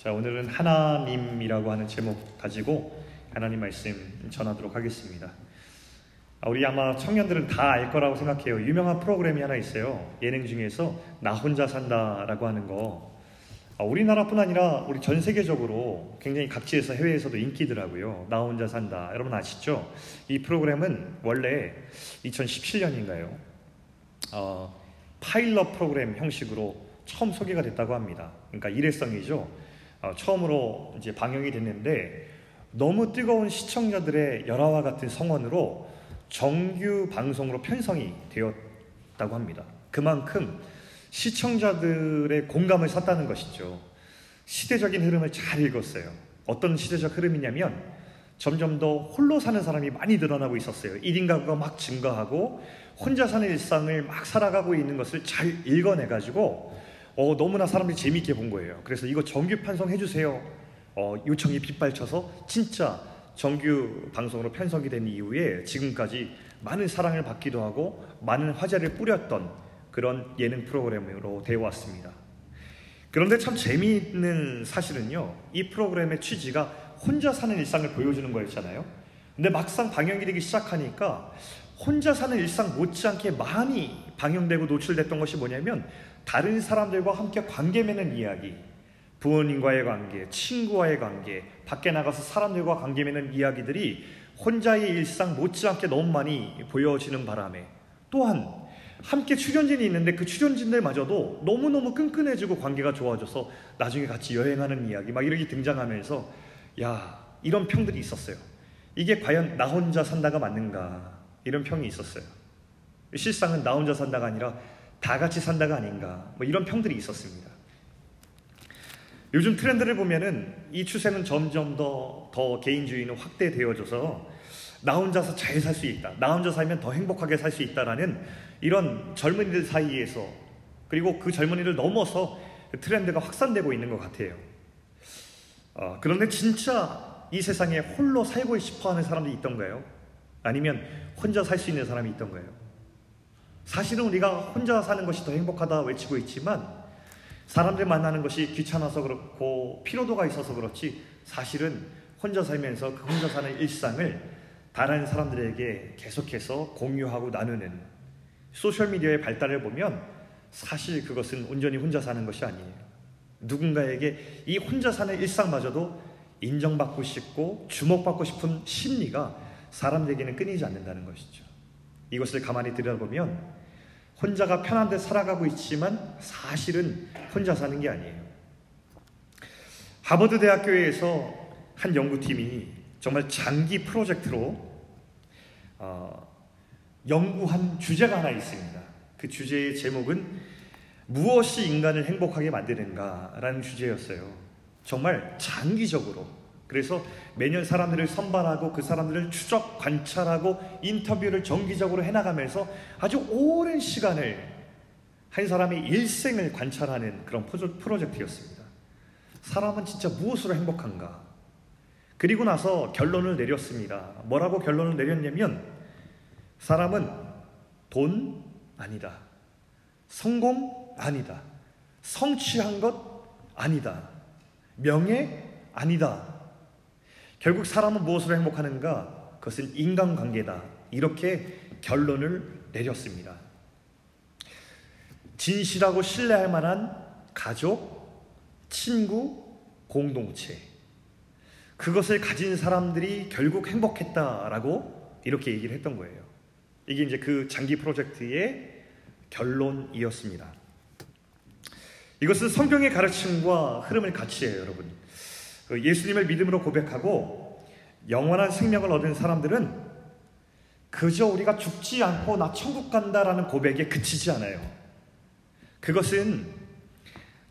자, 오늘은 하나님이라고 하는 제목 가지고 하나님 말씀 전하도록 하겠습니다. 아, 우리 아마 청년들은 다 알 거라고 생각해요. 유명한 프로그램이 하나 있어요. 예능 중에서 나 혼자 산다라고 하는 거. 아, 우리나라뿐 아니라 우리 전 세계적으로 굉장히 각지에서 해외에서도 인기더라고요. 나 혼자 산다. 여러분 아시죠? 이 프로그램은 원래 2017년인가요? 어, 파일럿 프로그램 형식으로 처음 소개가 됐다고 합니다. 그러니까 일회성이죠. 어, 처음으로 이제 방영이 됐는데 너무 뜨거운 시청자들의 열화와 같은 성원으로 정규 방송으로 편성이 되었다고 합니다. 그만큼 시청자들의 공감을 샀다는 것이죠. 시대적인 흐름을 잘 읽었어요. 어떤 시대적 흐름이냐면 점점 더 홀로 사는 사람이 많이 늘어나고 있었어요. 1인 가구가 막 증가하고 혼자 사는 일상을 막 살아가고 있는 것을 잘 읽어내가지고 어, 너무나 사람들이 재미있게 본 거예요. 그래서 이거 정규 편성해 주세요. 어, 요청이 빗발쳐서 진짜 정규 방송으로 편성이 된 이후에 지금까지 많은 사랑을 받기도 하고 많은 화제를 뿌렸던 그런 예능 프로그램으로 되어 왔습니다. 그런데 참 재미있는 사실은요, 이 프로그램의 취지가 혼자 사는 일상을 보여주는 거였잖아요. 근데 막상 방영이 되기 시작하니까 혼자 사는 일상 못지않게 많이 방영되고 노출됐던 것이 뭐냐면 다른 사람들과 함께 관계 맺는 이야기, 부모님과의 관계, 친구와의 관계, 밖에 나가서 사람들과 관계 맺는 이야기들이 혼자의 일상 못지않게 너무 많이 보여지는 바람에 또한 함께 출연진이 있는데 그 출연진들마저도 너무너무 끈끈해지고 관계가 좋아져서 나중에 같이 여행하는 이야기 막 이렇게 등장하면서 야 이런 평들이 있었어요. 이게 과연 나 혼자 산다가 맞는가 이런 평이 있었어요. 실상은 나 혼자 산다가 아니라 다 같이 산다가 아닌가 뭐 이런 평들이 있었습니다. 요즘 트렌드를 보면은 이 추세는 점점 더, 더 개인주의는 확대되어져서 나 혼자서 잘 살 수 있다. 나 혼자 살면 더 행복하게 살 수 있다라는 이런 젊은이들 사이에서 그리고 그 젊은이를 넘어서 그 트렌드가 확산되고 있는 것 같아요. 어, 그런데 진짜 이 세상에 홀로 살고 싶어 하는 사람들이 있던가요? 아니면 혼자 살 수 있는 사람이 있던가요? 사실은 우리가 혼자 사는 것이 더 행복하다 외치고 있지만 사람들 만나는 것이 귀찮아서 그렇고 피로도가 있어서 그렇지 사실은 혼자 살면서 그 혼자 사는 일상을 다른 사람들에게 계속해서 공유하고 나누는 소셜미디어의 발달을 보면 사실 그것은 온전히 혼자 사는 것이 아니에요. 누군가에게 이 혼자 사는 일상마저도 인정받고 싶고 주목받고 싶은 심리가 사람들에게는 끊이지 않는다는 것이죠. 이것을 가만히 들여다보면 혼자가 편한 데 살아가고 있지만 사실은 혼자 사는 게 아니에요. 하버드 대학교에서 한 연구팀이 정말 장기 프로젝트로 어, 연구한 주제가 하나 있습니다. 그 주제의 제목은 무엇이 인간을 행복하게 만드는가라는 주제였어요. 정말 장기적으로 그래서 매년 사람들을 선발하고 그 사람들을 추적, 관찰하고 인터뷰를 정기적으로 해나가면서 아주 오랜 시간을 한 사람의 일생을 관찰하는 그런 프로젝트였습니다. 사람은 진짜 무엇으로 행복한가? 그리고 나서 결론을 내렸습니다. 뭐라고 결론을 내렸냐면 사람은 돈 아니다. 성공 아니다. 성취한 것 아니다. 명예 아니다. 결국 사람은 무엇으로 행복하는가? 그것은 인간관계다. 이렇게 결론을 내렸습니다. 진실하고 신뢰할 만한 가족, 친구, 공동체. 그것을 가진 사람들이 결국 행복했다라고 이렇게 얘기를 했던 거예요. 이게 이제 그 장기 프로젝트의 결론이었습니다. 이것은 성경의 가르침과 흐름을 같이 해요, 여러분. 그 예수님을 믿음으로 고백하고 영원한 생명을 얻은 사람들은 그저 우리가 죽지 않고 나 천국 간다라는 고백에 그치지 않아요. 그것은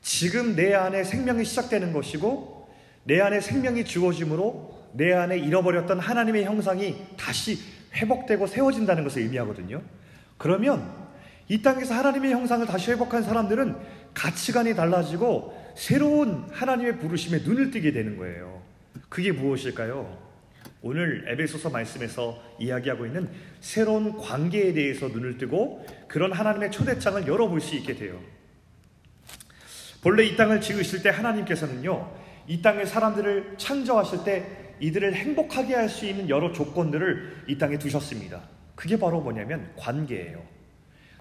지금 내 안에 생명이 시작되는 것이고 내 안에 생명이 주어짐으로 내 안에 잃어버렸던 하나님의 형상이 다시 회복되고 세워진다는 것을 의미하거든요. 그러면 이 땅에서 하나님의 형상을 다시 회복한 사람들은 가치관이 달라지고 새로운 하나님의 부르심에 눈을 뜨게 되는 거예요. 그게 무엇일까요? 오늘 에베소서 말씀에서 이야기하고 있는 새로운 관계에 대해서 눈을 뜨고 그런 하나님의 초대장을 열어볼 수 있게 돼요. 본래 이 땅을 지으실 때 하나님께서는요, 이 땅의 사람들을 창조하실 때 이들을 행복하게 할 수 있는 여러 조건들을 이 땅에 두셨습니다. 그게 바로 뭐냐면 관계예요.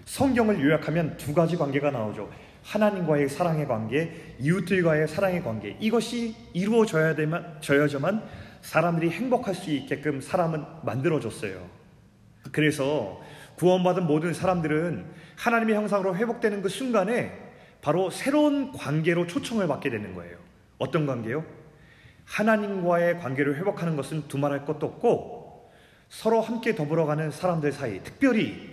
성경을 요약하면 두 가지 관계가 나오죠. 하나님과의 사랑의 관계, 이웃들과의 사랑의 관계. 이것이 이루어져야 되만, 져야지만 사람들이 행복할 수 있게끔 사람은 만들어졌어요. 그래서 구원받은 모든 사람들은 하나님의 형상으로 회복되는 그 순간에 바로 새로운 관계로 초청을 받게 되는 거예요. 어떤 관계요? 하나님과의 관계를 회복하는 것은 두말할 것도 없고 서로 함께 더불어가는 사람들 사이, 특별히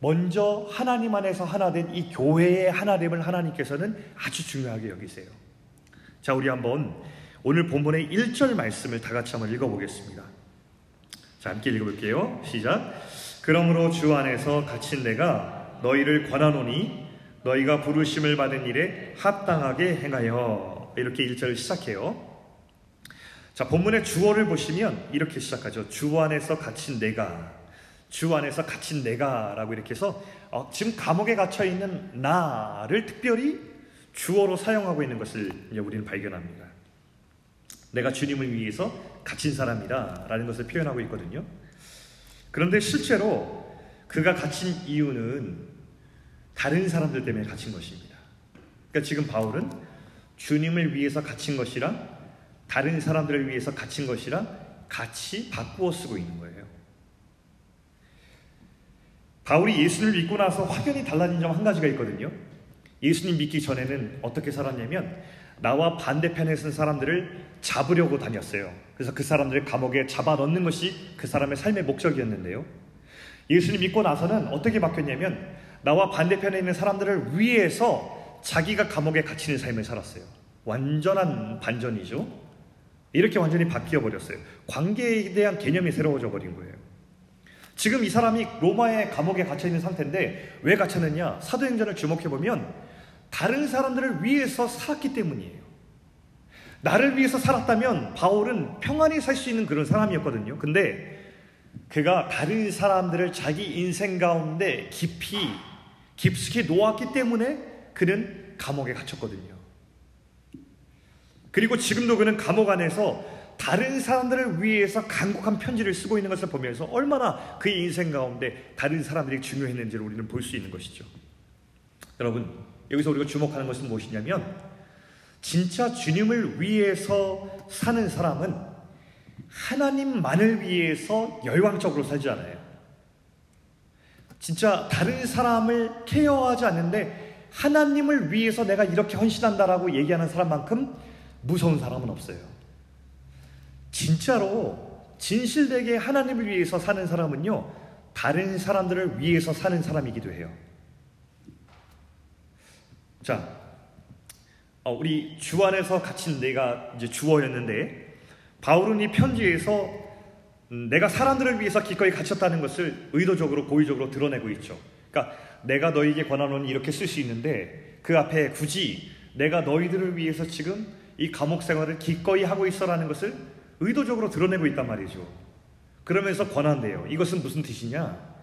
먼저 하나님 안에서 하나 된 이 교회의 하나됨을 하나님께서는 아주 중요하게 여기세요. 자, 우리 한번 오늘 본문의 1절 말씀을 다 같이 한번 읽어보겠습니다. 자, 함께 읽어볼게요. 시작. 그러므로 주 안에서 갇힌 내가 너희를 권하노니 너희가 부르심을 받은 일에 합당하게 행하여 이렇게 1절을 시작해요. 자, 본문의 주어를 보시면 이렇게 시작하죠. 주 안에서 갇힌 내가 주 안에서 갇힌 내가라고 이렇게 해서 어, 지금 감옥에 갇혀 있는 나를 특별히 주어로 사용하고 있는 것을 우리는 발견합니다. 내가 주님을 위해서 갇힌 사람이다라는 것을 표현하고 있거든요. 그런데 실제로 그가 갇힌 이유는 다른 사람들 때문에 갇힌 것입니다. 그러니까 지금 바울은 주님을 위해서 갇힌 것이랑 다른 사람들을 위해서 갇힌 것이랑 같이 바꾸어 쓰고 있는 거예요. 바울이 예수를 믿고 나서 확연히 달라진 점 한 가지가 있거든요. 예수님 믿기 전에는 어떻게 살았냐면 나와 반대편에 선 사람들을 잡으려고 다녔어요. 그래서 그 사람들을 감옥에 잡아 넣는 것이 그 사람의 삶의 목적이었는데요. 예수님 믿고 나서는 어떻게 바뀌었냐면 나와 반대편에 있는 사람들을 위해서 자기가 감옥에 갇히는 삶을 살았어요. 완전한 반전이죠. 이렇게 완전히 바뀌어 버렸어요. 관계에 대한 개념이 새로워져 버린 거예요. 지금 이 사람이 로마의 감옥에 갇혀 있는 상태인데 왜 갇혔느냐? 사도행전을 주목해 보면 다른 사람들을 위해서 살았기 때문이에요. 나를 위해서 살았다면 바울은 평안히 살 수 있는 그런 사람이었거든요. 근데 그가 다른 사람들을 자기 인생 가운데 깊이 깊숙이 놓았기 때문에 그는 감옥에 갇혔거든요. 그리고 지금도 그는 감옥 안에서 다른 사람들을 위해서 간곡한 편지를 쓰고 있는 것을 보면서 얼마나 그의 인생 가운데 다른 사람들이 중요했는지를 우리는 볼 수 있는 것이죠. 여러분, 여기서 우리가 주목하는 것은 무엇이냐면 진짜 주님을 위해서 사는 사람은 하나님만을 위해서 열광적으로 살지 않아요. 진짜 다른 사람을 케어하지 않는데 하나님을 위해서 내가 이렇게 헌신한다라고 얘기하는 사람만큼 무서운 사람은 없어요. 진짜로 진실되게 하나님을 위해서 사는 사람은요, 다른 사람들을 위해서 사는 사람이기도 해요. 자, 어, 우리 주 안에서 갇힌 내가 이제 주어였는데, 바울은 이 편지에서 음, 내가 사람들을 위해서 기꺼이 갇혔다는 것을 의도적으로 고의적으로 드러내고 있죠. 그러니까 내가 너에게 권하노니 이렇게 쓸 수 있는데 그 앞에 굳이 내가 너희들을 위해서 지금 이 감옥 생활을 기꺼이 하고 있어라는 것을 의도적으로 드러내고 있단 말이죠. 그러면서 권한대요. 이것은 무슨 뜻이냐?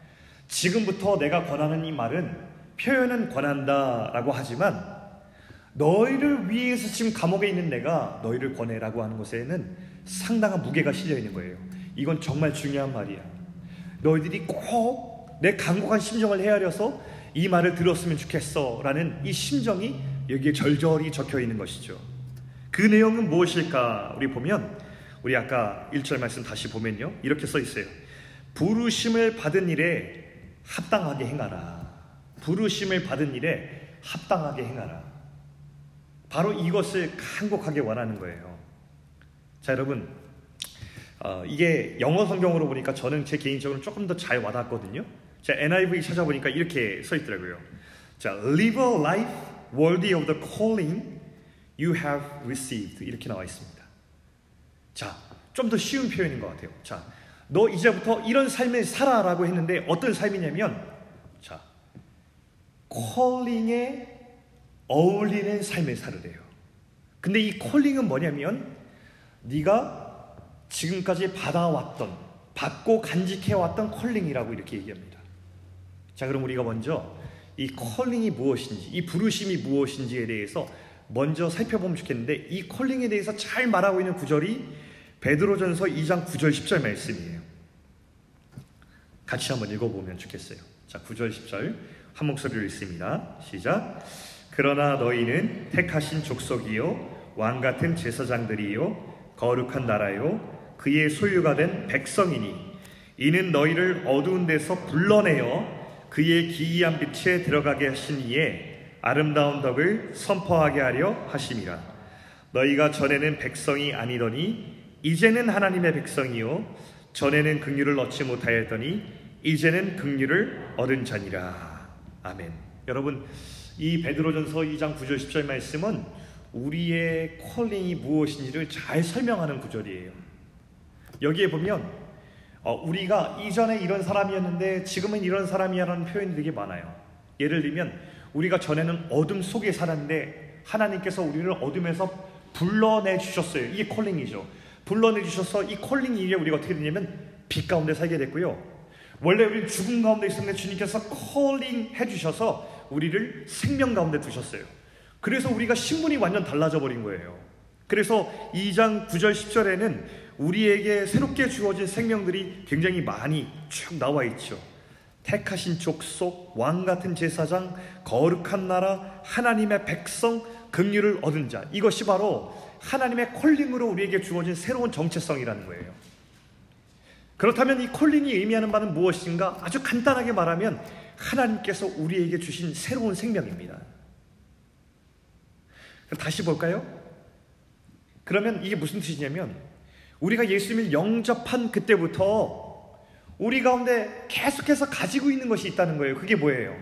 지금부터 내가 권하는 이 말은 표현은 권한다 라고 하지만 너희를 위해서 지금 감옥에 있는 내가 너희를 권해라고 하는 것에는 상당한 무게가 실려 있는 거예요. 이건 정말 중요한 말이야. 너희들이 꼭내 간곡한 심정을 헤아려서 이 말을 들었으면 좋겠어 라는 이 심정이 여기에 절절히 적혀 있는 것이죠. 그 내용은 무엇일까? 우리 보면 우리 아까 1절 말씀 다시 보면요. 이렇게 써 있어요. 부르심을 받은 일에 합당하게 행하라. 부르심을 받은 일에 합당하게 행하라. 바로 이것을 간곡하게 원하는 거예요. 자, 여러분. 어, 이게 영어 성경으로 보니까 저는 제 개인적으로 조금 더 잘 와닿거든요. 자, NIV 찾아보니까 이렇게 써 있더라고요. 자, live a life worthy of the calling you have received. 이렇게 나와 있습니다. 자, 좀 더 쉬운 표현인 것 같아요. 자, 너 이제부터 이런 삶을 살아라고 했는데 어떤 삶이냐면, 자, 콜링에 어울리는 삶을 살으래요. 근데 이 콜링은 뭐냐면, 네가 지금까지 받아왔던, 받고 간직해왔던 콜링이라고 이렇게 얘기합니다. 자, 그럼 우리가 먼저 이 콜링이 무엇인지, 이 부르심이 무엇인지에 대해서 먼저 살펴보면 좋겠는데 이 컬링에 대해서 잘 말하고 있는 구절이 베드로전서 2장 9절 10절 말씀이에요. 같이 한번 읽어보면 좋겠어요. 자, 9절 10절 한 목소리로 읽습니다. 시작. 그러나 너희는 택하신 족속이요 왕 같은 제사장들이요 거룩한 나라요 그의 소유가 된 백성이니 이는 너희를 어두운 데서 불러내어 그의 기이한 빛에 들어가게 하신 이에 아름다운 덕을 선포하게 하려 하심이라 너희가 전에는 백성이 아니더니 이제는 하나님의 백성이요 전에는 긍휼을 얻지 못하였더니 이제는 긍휼을 얻은 자니라 아멘 여러분 이 베드로전서 2장 9절 10절 말씀은 우리의 콜링이 무엇인지를 잘 설명하는 구절이에요. 여기에 보면 어, 우리가 이전에 이런 사람이었는데 지금은 이런 사람이야라는 표현이 되게 많아요. 예를 들면 우리가 전에는 어둠 속에 살았는데 하나님께서 우리를 어둠에서 불러내 주셨어요. 이게 콜링이죠. 불러내 주셔서 이 콜링 이후에 우리가 어떻게 되냐면 빛 가운데 살게 됐고요. 원래 우리는 죽음 가운데 있었는데 주님께서 콜링 해주셔서 우리를 생명 가운데 두셨어요. 그래서 우리가 신분이 완전 달라져 버린 거예요. 그래서 2장 9절 10절에는 우리에게 새롭게 주어진 생명들이 굉장히 많이 쭉 나와 있죠. 택하신 족속, 왕 같은 제사장, 거룩한 나라, 하나님의 백성, 긍휼을 얻은 자. 이것이 바로 하나님의 콜링으로 우리에게 주어진 새로운 정체성이라는 거예요. 그렇다면 이 콜링이 의미하는 바는 무엇인가? 아주 간단하게 말하면 하나님께서 우리에게 주신 새로운 생명입니다. 다시 볼까요? 그러면 이게 무슨 뜻이냐면 우리가 예수님을 영접한 그때부터 우리 가운데 계속해서 가지고 있는 것이 있다는 거예요. 그게 뭐예요?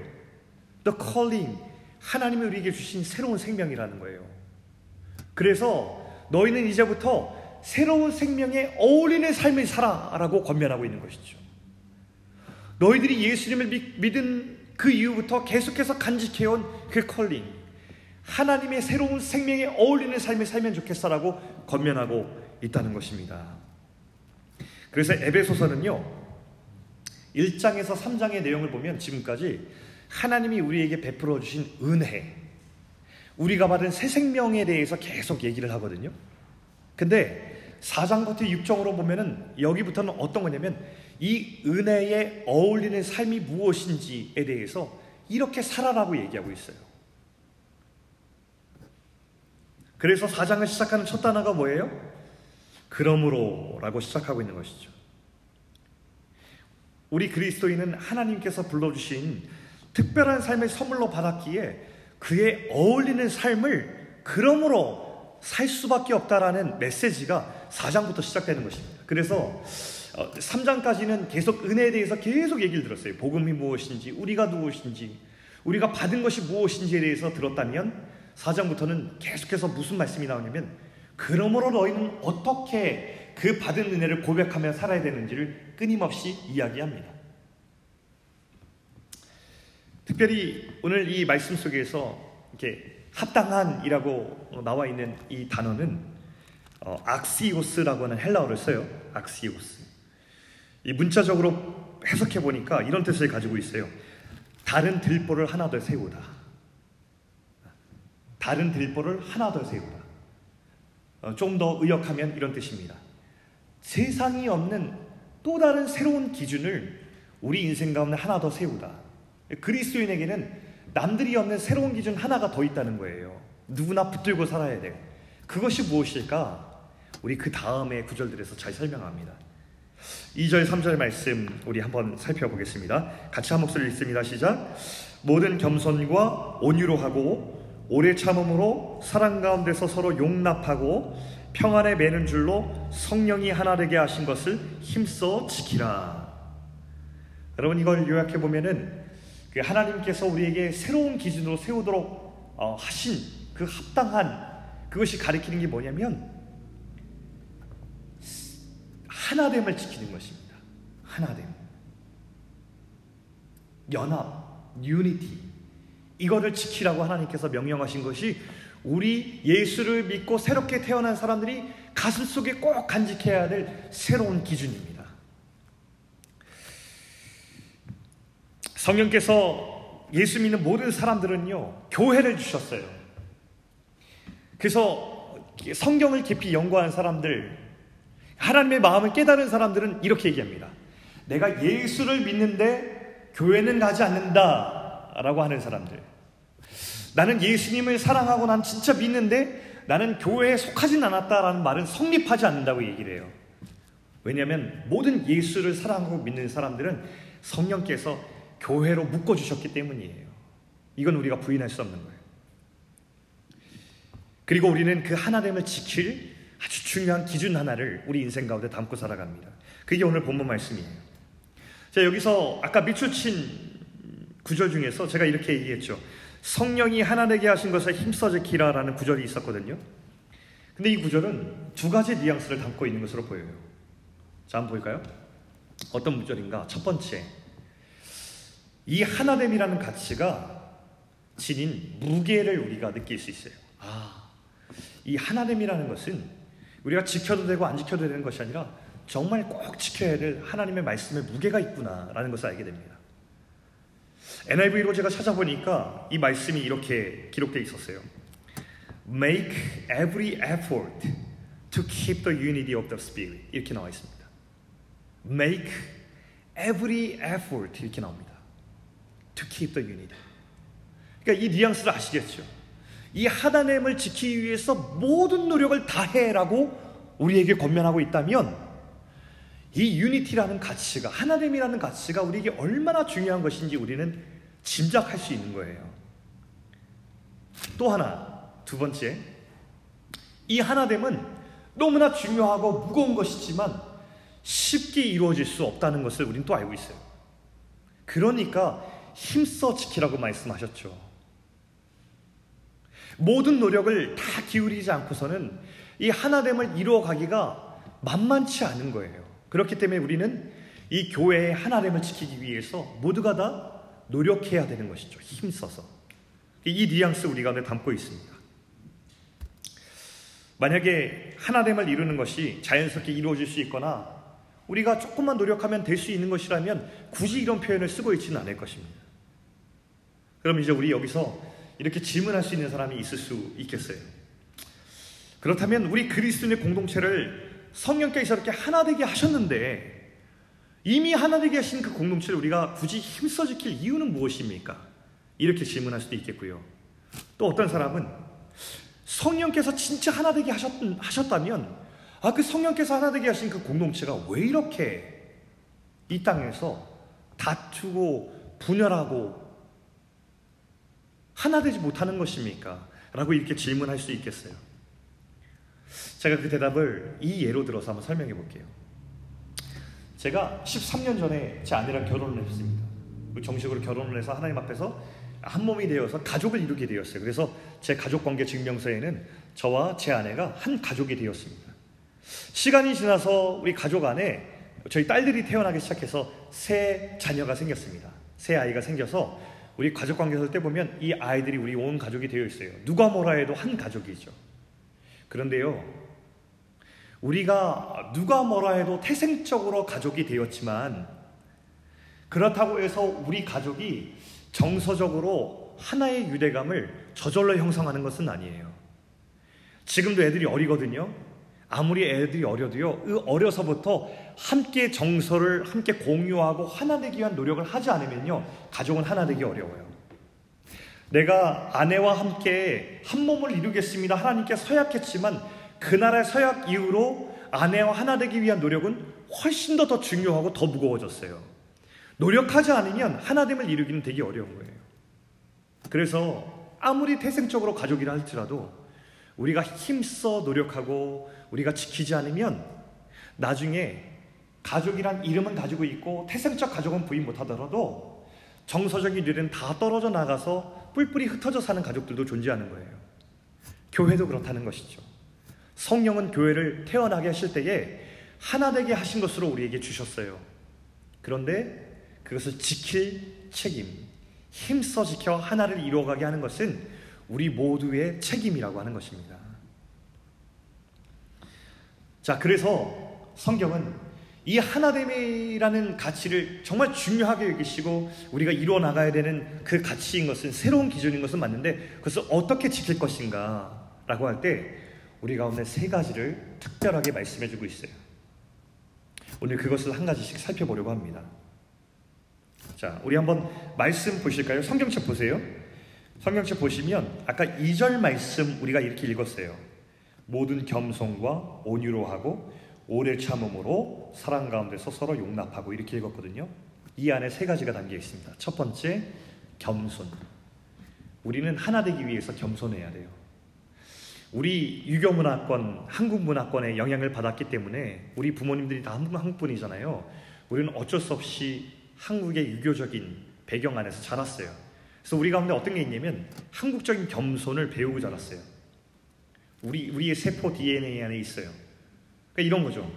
The calling. 하나님이 우리에게 주신 새로운 생명이라는 거예요. 그래서 너희는 이제부터 새로운 생명에 어울리는 삶을 살아라고 권면하고 있는 것이죠. 너희들이 예수님을 믿은 그 이후부터 계속해서 간직해온 그 컬링. 하나님의 새로운 생명에 어울리는 삶을 살면 좋겠어라고 권면하고 있다는 것입니다. 그래서 에베소서는요, 1장에서 3장의 내용을 보면 지금까지 하나님이 우리에게 베풀어 주신 은혜, 우리가 받은 새 생명에 대해서 계속 얘기를 하거든요. 근데 4장부터 6장으로 보면은 여기부터는 어떤 거냐면 이 은혜에 어울리는 삶이 무엇인지에 대해서 이렇게 살아라고 얘기하고 있어요. 그래서 사장을 시작하는 첫 단어가 뭐예요? 그러므로 라고 시작하고 있는 것이죠. 우리 그리스도인은 하나님께서 불러주신 특별한 삶의 선물로 받았기에 그에 어울리는 삶을 그러므로 살 수밖에 없다라는 메시지가 4장부터 시작되는 것입니다. 그래서 3장까지는 어, 계속 은혜에 대해서 계속 얘기를 들었어요. 복음이 무엇인지, 우리가 누구신지, 우리가 받은 것이 무엇인지에 대해서 들었다면 4장부터는 계속해서 무슨 말씀이 나오냐면 그러므로 너희는 어떻게 그 받은 은혜를 고백하며 살아야 되는지를 끊임없이 이야기합니다. 특별히 오늘 이 말씀 속에서 이렇게 합당한이라고 나와 있는 이 단어는 어, 악시오스라고 하는 헬라어를 써요. 악시오스. 이 문자적으로 해석해 보니까 이런 뜻을 가지고 있어요. 다른 들보를 하나 더 세우다. 다른 들보를 하나 더 세우다. 어, 좀더 의역하면 이런 뜻입니다. 세상이 없는 또 다른 새로운 기준을 우리 인생 가운데 하나 더 세우다. 그리스도인에게는 남들이 없는 새로운 기준 하나가 더 있다는 거예요. 누구나 붙들고 살아야 돼. 그것이 무엇일까? 우리 그 다음의 구절들에서 잘 설명합니다. 2절, 3절 말씀 우리 한번 살펴보겠습니다. 같이 한 목소리 읽습니다. 시작. 모든 겸손과 온유로 하고 오래 참음으로 사랑 가운데서 서로 용납하고 평안에 매는 줄로 성령이 하나 되게 하신 것을 힘써 지키라. 여러분 이걸 요약해 보면은 그 하나님께서 우리에게 새로운 기준으로 세우도록 어, 하신 그 합당한 그것이 가리키는 게 뭐냐면 하나됨을 지키는 것입니다. 하나됨. 연합, 유니티. 이거를 지키라고 하나님께서 명령하신 것이 우리 예수를 믿고 새롭게 태어난 사람들이 가슴 속에 꼭 간직해야 될 새로운 기준입니다. 성령께서 예수 믿는 모든 사람들은요, 교회를 주셨어요. 그래서 성경을 깊이 연구하는 사람들, 하나님의 마음을 깨달은 사람들은 이렇게 얘기합니다. 내가 예수를 믿는데 교회는 가지 않는다. 라고 하는 사람들. 나는 예수님을 사랑하고 난 진짜 믿는데 나는 교회에 속하진 않았다라는 말은 성립하지 않는다고 얘기를 해요. 왜냐하면 모든 예수를 사랑하고 믿는 사람들은 성령께서 교회로 묶어주셨기 때문이에요. 이건 우리가 부인할 수 없는 거예요. 그리고 우리는 그 하나됨을 지킬 아주 중요한 기준 하나를 우리 인생 가운데 담고 살아갑니다. 그게 오늘 본문 말씀이에요. 자, 여기서 아까 밑줄 친 구절 중에서 제가 이렇게 얘기했죠. 성령이 하나 되게 하신 것에 힘써 지키라라는 구절이 있었거든요. 근데 이 구절은 두 가지 뉘앙스를 담고 있는 것으로 보여요. 자, 한번 볼까요? 어떤 구절인가? 첫 번째. 이 하나됨이라는 가치가 지닌 무게를 우리가 느낄 수 있어요. 아, 이 하나됨이라는 것은 우리가 지켜도 되고 안 지켜도 되는 것이 아니라 정말 꼭 지켜야 될 하나님의 말씀에 무게가 있구나라는 것을 알게 됩니다. NIV로 제가 찾아보니까 이 말씀이 이렇게 기록되어 있었어요. Make every effort to keep the unity of the Spirit. 이렇게 나와 있습니다. Make every effort 이렇게 나옵니다. To keep the unity. 그러니까 이 뉘앙스를 아시겠죠? 이 하나님을 지키기 위해서 모든 노력을 다해라고 우리에게 권면하고 있다면 이 유니티라는 가치가 하나됨이라는 가치가 우리에게 얼마나 중요한 것인지 우리는 짐작할 수 있는 거예요. 또 하나, 두 번째. 이 하나됨은 너무나 중요하고 무거운 것이지만 쉽게 이루어질 수 없다는 것을 우리는 또 알고 있어요. 그러니까 힘써 지키라고 말씀하셨죠. 모든 노력을 다 기울이지 않고서는 이 하나됨을 이루어가기가 만만치 않은 거예요. 그렇기 때문에 우리는 이 교회의 하나됨을 지키기 위해서 모두가 다 노력해야 되는 것이죠. 힘써서. 이 뉘앙스 우리 가운데 담고 있습니다. 만약에 하나됨을 이루는 것이 자연스럽게 이루어질 수 있거나 우리가 조금만 노력하면 될 수 있는 것이라면 굳이 이런 표현을 쓰고 있지는 않을 것입니다. 그럼 이제 우리 여기서 이렇게 질문할 수 있는 사람이 있을 수 있겠어요. 그렇다면 우리 그리스도인의 공동체를 성령께서 이렇게 하나 되게 하셨는데 이미 하나 되게 하신 그 공동체를 우리가 굳이 힘써 지킬 이유는 무엇입니까? 이렇게 질문할 수도 있겠고요. 또 어떤 사람은 성령께서 진짜 하나 되게 하셨, 하셨다면 아, 그 성령께서 하나 되게 하신 그 공동체가 왜 이렇게 이 땅에서 다투고 분열하고 하나 되지 못하는 것입니까? 라고 이렇게 질문할 수 있겠어요. 제가 그 대답을 이 예로 들어서 한번 설명해 볼게요. 제가 13년 전에 제 아내랑 결혼을 했습니다. 정식으로 결혼을 해서 하나님 앞에서 한 몸이 되어서 가족을 이루게 되었어요. 그래서 제 가족 관계 증명서에는 저와 제 아내가 한 가족이 되었습니다. 시간이 지나서 우리 가족 안에 저희 딸들이 태어나기 시작해서 새 자녀가 생겼습니다. 새 아이가 생겨서 우리 가족 관계에서 때 보면 이 아이들이 우리 온 가족이 되어 있어요. 누가 뭐라 해도 한 가족이죠. 그런데요, 우리가 누가 뭐라 해도 태생적으로 가족이 되었지만 그렇다고 해서 우리 가족이 정서적으로 하나의 유대감을 저절로 형성하는 것은 아니에요. 지금도 애들이 어리거든요. 아무리 애들이 어려도요, 그 어려서부터 함께 정서를 함께 공유하고 하나 되기 위한 노력을 하지 않으면요, 가족은 하나 되기 어려워요. 내가 아내와 함께 한 몸을 이루겠습니다. 하나님께 서약했지만 그날의 서약 이후로 아내와 하나 되기 위한 노력은 훨씬 더 더 중요하고 더 무거워졌어요. 노력하지 않으면 하나됨을 이루기는 되게 어려운 거예요. 그래서 아무리 태생적으로 가족이라 할지라도 우리가 힘써 노력하고 우리가 지키지 않으면 나중에 가족이란 이름은 가지고 있고 태생적 가족은 부인 못하더라도 정서적인 일은 다 떨어져 나가서 뿔뿔이 흩어져 사는 가족들도 존재하는 거예요. 교회도 그렇다는 것이죠. 성령은 교회를 태어나게 하실 때에 하나 되게 하신 것으로 우리에게 주셨어요. 그런데 그것을 지킬 책임, 힘써 지켜 하나를 이루어가게 하는 것은 우리 모두의 책임이라고 하는 것입니다. 자, 그래서 성경은 이 하나됨이라는 가치를 정말 중요하게 여기시고 우리가 이루어 나가야 되는 그 가치인 것은 새로운 기준인 것은 맞는데 그것을 어떻게 지킬 것인가 라고 할 때 우리 가운데 세 가지를 특별하게 말씀해 주고 있어요. 오늘 그것을 한 가지씩 살펴보려고 합니다. 자, 우리 한번 말씀 보실까요? 성경책 보세요. 성경책 보시면 아까 2절 말씀 우리가 이렇게 읽었어요. 모든 겸손과 온유로 하고 오래 참음으로 사랑 가운데서 서로 용납하고 이렇게 읽었거든요. 이 안에 세 가지가 담겨 있습니다. 첫 번째, 겸손. 우리는 하나 되기 위해서 겸손해야 돼요. 우리 유교 문화권, 한국 문화권의 영향을 받았기 때문에 우리 부모님들이 다 한국 분이잖아요. 우리는 어쩔 수 없이 한국의 유교적인 배경 안에서 자랐어요. 그래서 우리 가운데 어떤 게 있냐면 한국적인 겸손을 배우고 자랐어요. 우리 우리의 세포 DNA 안에 있어요. 그러니까 이런 거죠.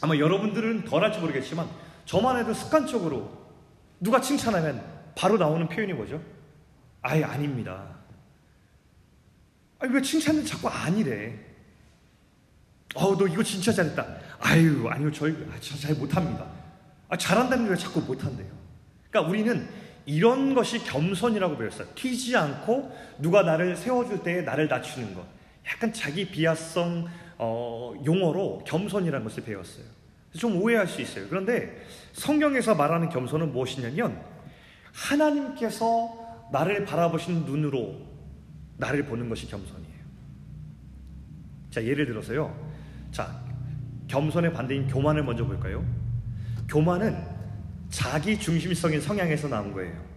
아마 여러분들은 덜 할지 모르겠지만 저만 해도 습관적으로 누가 칭찬하면 바로 나오는 표현이 뭐죠? 아예 아닙니다. 아니 왜 칭찬을 자꾸 아니래? 어우 너 이거 진짜 잘했다. 아유 아니요 저희 아, 저잘 못합니다. 아 잘한다는 게 자꾸 못한대요. 그러니까 우리는 이런 것이 겸손이라고 배웠어요. 튀지 않고 누가 나를 세워줄 때 나를 낮추는 것. 약간 자기 비하성 어, 용어로 겸손이라는 것을 배웠어요. 좀 오해할 수 있어요. 그런데 성경에서 말하는 겸손은 무엇이냐면 하나님께서 나를 바라보시는 눈으로 나를 보는 것이 겸손이에요. 자, 예를 들어서요. 자, 겸손의 반대인 교만을 먼저 볼까요? 교만은 자기 중심성인 성향에서 나온 거예요.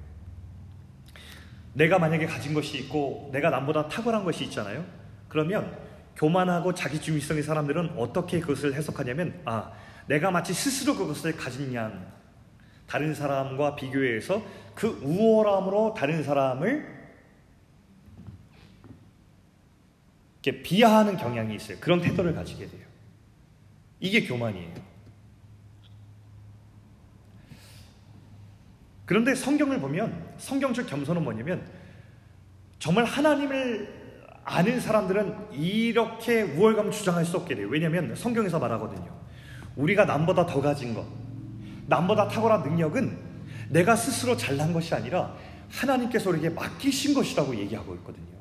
내가 만약에 가진 것이 있고 내가 남보다 탁월한 것이 있잖아요. 그러면 교만하고 자기 중심성의 사람들은 어떻게 그것을 해석하냐면 아, 내가 마치 스스로 그것을 가진 양 다른 사람과 비교해서 그 우월함으로 다른 사람을 이렇게 비하하는 경향이 있어요. 그런 태도를 가지게 돼요. 이게 교만이에요. 그런데 성경을 보면 성경적 겸손은 뭐냐면 정말 하나님을 아는 사람들은 이렇게 우월감을 주장할 수 없게 돼요. 왜냐하면 성경에서 말하거든요. 우리가 남보다 더 가진 것, 남보다 탁월한 능력은 내가 스스로 잘난 것이 아니라 하나님께서 우리에게 맡기신 것이라고 얘기하고 있거든요.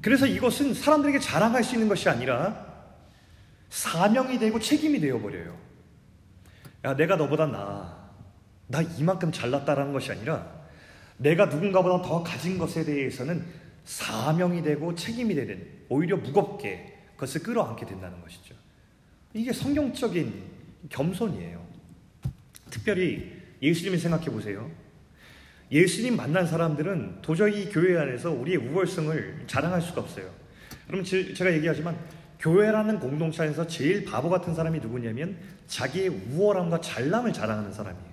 그래서 이것은 사람들에게 자랑할 수 있는 것이 아니라 사명이 되고 책임이 되어버려요. 야, 내가 너보다 나아. 나 이만큼 잘났다라는 것이 아니라 내가 누군가보다 더 가진 것에 대해서는 사명이 되고 책임이 되는 오히려 무겁게 그것을 끌어안게 된다는 것이죠. 이게 성경적인 겸손이에요. 특별히 예수님을 생각해 보세요. 예수님 만난 사람들은 도저히 교회 안에서 우리의 우월성을 자랑할 수가 없어요. 그럼 제가 얘기하지만 교회라는 공동체 에서 제일 바보 같은 사람이 누구냐면 자기의 우월함과 잘남을 자랑하는 사람이에요.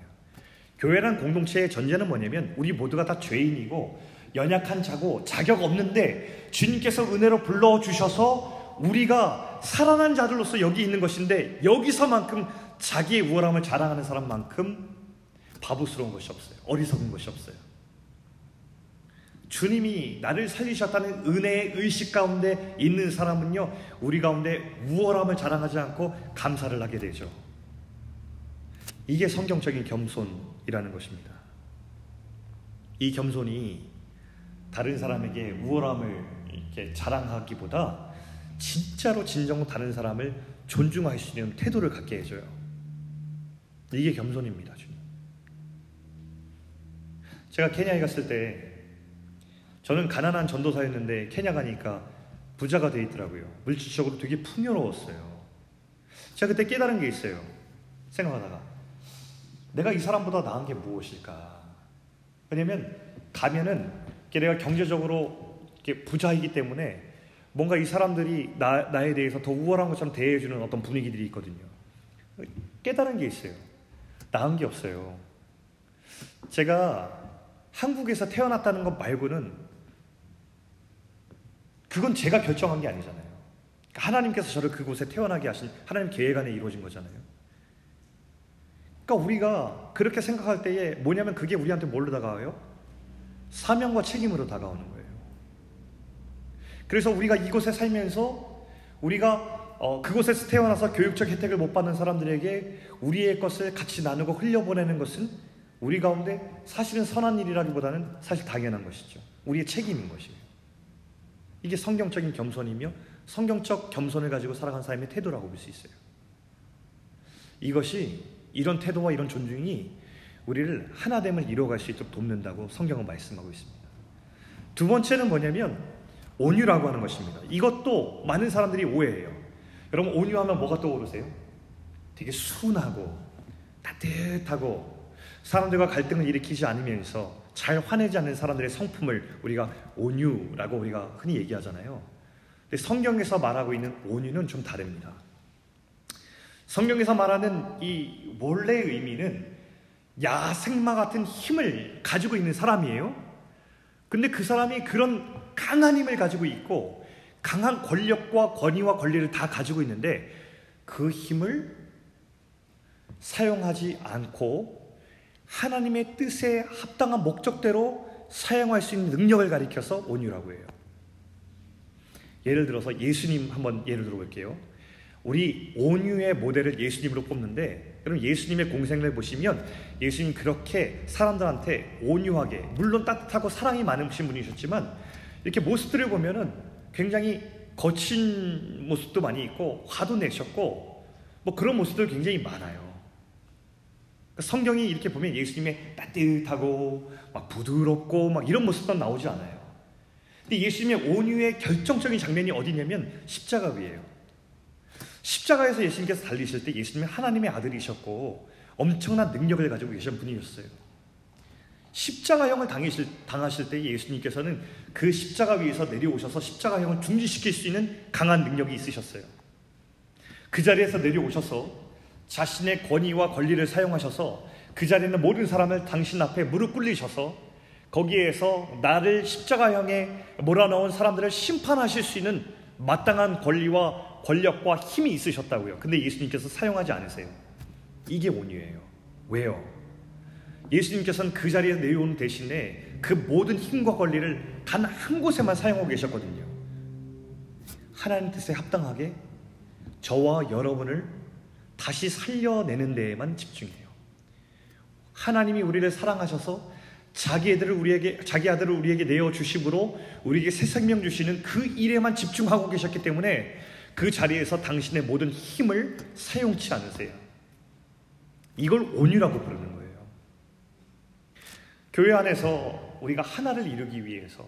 교회라는 공동체의 전제는 뭐냐면 우리 모두가 다 죄인이고 연약한 자고 자격 없는데 주님께서 은혜로 불러주셔서 우리가 살아난 자들로서 여기 있는 것인데 여기서만큼 자기의 우월함을 자랑하는 사람만큼 바보스러운 것이 없어요. 어리석은 것이 없어요. 주님이 나를 살리셨다는 은혜의 의식 가운데 있는 사람은요, 우리 가운데 우월함을 자랑하지 않고 감사를 하게 되죠. 이게 성경적인 겸손이라는 것입니다. 이 겸손이 다른 사람에게 우월함을 이렇게 자랑하기보다 진짜로 진정 다른 사람을 존중할 수 있는 태도를 갖게 해줘요. 이게 겸손입니다. 제가 케냐에 갔을 때 저는 가난한 전도사였는데 케냐 가니까 부자가 돼 있더라고요. 물질적으로 되게 풍요로웠어요. 제가 그때 깨달은 게 있어요. 생각하다가 내가 이 사람보다 나은 게 무엇일까? 왜냐면 가면은 내가 경제적으로 부자이기 때문에 뭔가 이 사람들이 나, 나에 대해서 더 우월한 것처럼 대해주는 어떤 분위기들이 있거든요. 깨달은 게 있어요. 나은 게 없어요. 제가 한국에서 태어났다는 것 말고는 그건 제가 결정한 게 아니잖아요. 그러니까 하나님께서 저를 그곳에 태어나게 하신 하나님 계획 안에 이루어진 거잖아요. 그러니까 우리가 그렇게 생각할 때에 뭐냐면 그게 우리한테 뭘로 다가와요? 사명과 책임으로 다가오는 거예요. 그래서 우리가 이곳에 살면서 우리가 어, 그곳에서 태어나서 교육적 혜택을 못 받는 사람들에게 우리의 것을 같이 나누고 흘려보내는 것은 우리 가운데 사실은 선한 일이라기보다는 사실 당연한 것이죠. 우리의 책임인 것이에요. 이게 성경적인 겸손이며 성경적 겸손을 가지고 살아간 사람의 태도라고 볼 수 있어요. 이것이 이런 태도와 이런 존중이 우리를 하나됨을 이루어갈 수 있도록 돕는다고 성경은 말씀하고 있습니다. 두 번째는 뭐냐면 온유라고 하는 것입니다. 이것도 많은 사람들이 오해해요. 여러분 온유하면 뭐가 떠오르세요? 되게 순하고 따뜻하고 사람들과 갈등을 일으키지 않으면서 잘 화내지 않는 사람들의 성품을 우리가 온유라고 우리가 흔히 얘기하잖아요. 근데 성경에서 말하고 있는 온유는 좀 다릅니다. 성경에서 말하는 이 원래의 의미는 야생마 같은 힘을 가지고 있는 사람이에요. 근데 그 사람이 그런 강한 힘을 가지고 있고 강한 권력과 권위와 권리를 다 가지고 있는데 그 힘을 사용하지 않고 하나님의 뜻에 합당한 목적대로 사용할 수 있는 능력을 가리켜서 온유라고 해요. 예를 들어서 예수님 한번 예를 들어볼게요. 우리 온유의 모델을 예수님으로 뽑는데 여러분 예수님의 공생을 보시면 예수님 그렇게 사람들한테 온유하게 물론 따뜻하고 사랑이 많으신 분이셨지만 이렇게 모습들을 보면은 굉장히 거친 모습도 많이 있고 화도 내셨고 뭐 그런 모습들 굉장히 많아요. 그러니까 성경이 이렇게 보면 예수님의 따뜻하고 막 부드럽고 막 이런 모습만 나오지 않아요. 근데 예수님의 온유의 결정적인 장면이 어디냐면 십자가 위에요. 십자가에서 예수님께서 달리실 때 예수님은 하나님의 아들이셨고 엄청난 능력을 가지고 계신 분이셨어요. 십자가형을 당하실, 당하실 때 예수님께서는 그 십자가 위에서 내려오셔서 십자가형을 중지시킬 수 있는 강한 능력이 있으셨어요. 그 자리에서 내려오셔서 자신의 권위와 권리를 사용하셔서 그 자리에 있는 모든 사람을 당신 앞에 무릎 꿇리셔서 거기에서 나를 십자가형에 몰아넣은 사람들을 심판하실 수 있는 마땅한 권리와 권력과 힘이 있으셨다고요. 근데 예수님께서 사용하지 않으세요. 이게 온유예요. 왜요? 예수님께서는 그 자리에 내려오는 대신에 그 모든 힘과 권리를 단 한 곳에만 사용하고 계셨거든요. 하나님 뜻에 합당하게 저와 여러분을 다시 살려내는 데에만 집중해요. 하나님이 우리를 사랑하셔서 자기 애들을 우리에게 자기 아들을 우리에게 내어 주심으로 우리에게 새 생명 주시는 그 일에만 집중하고 계셨기 때문에 그 자리에서 당신의 모든 힘을 사용치 않으세요. 이걸 온유라고 부르는 거예요. 교회 안에서 우리가 하나를 이루기 위해서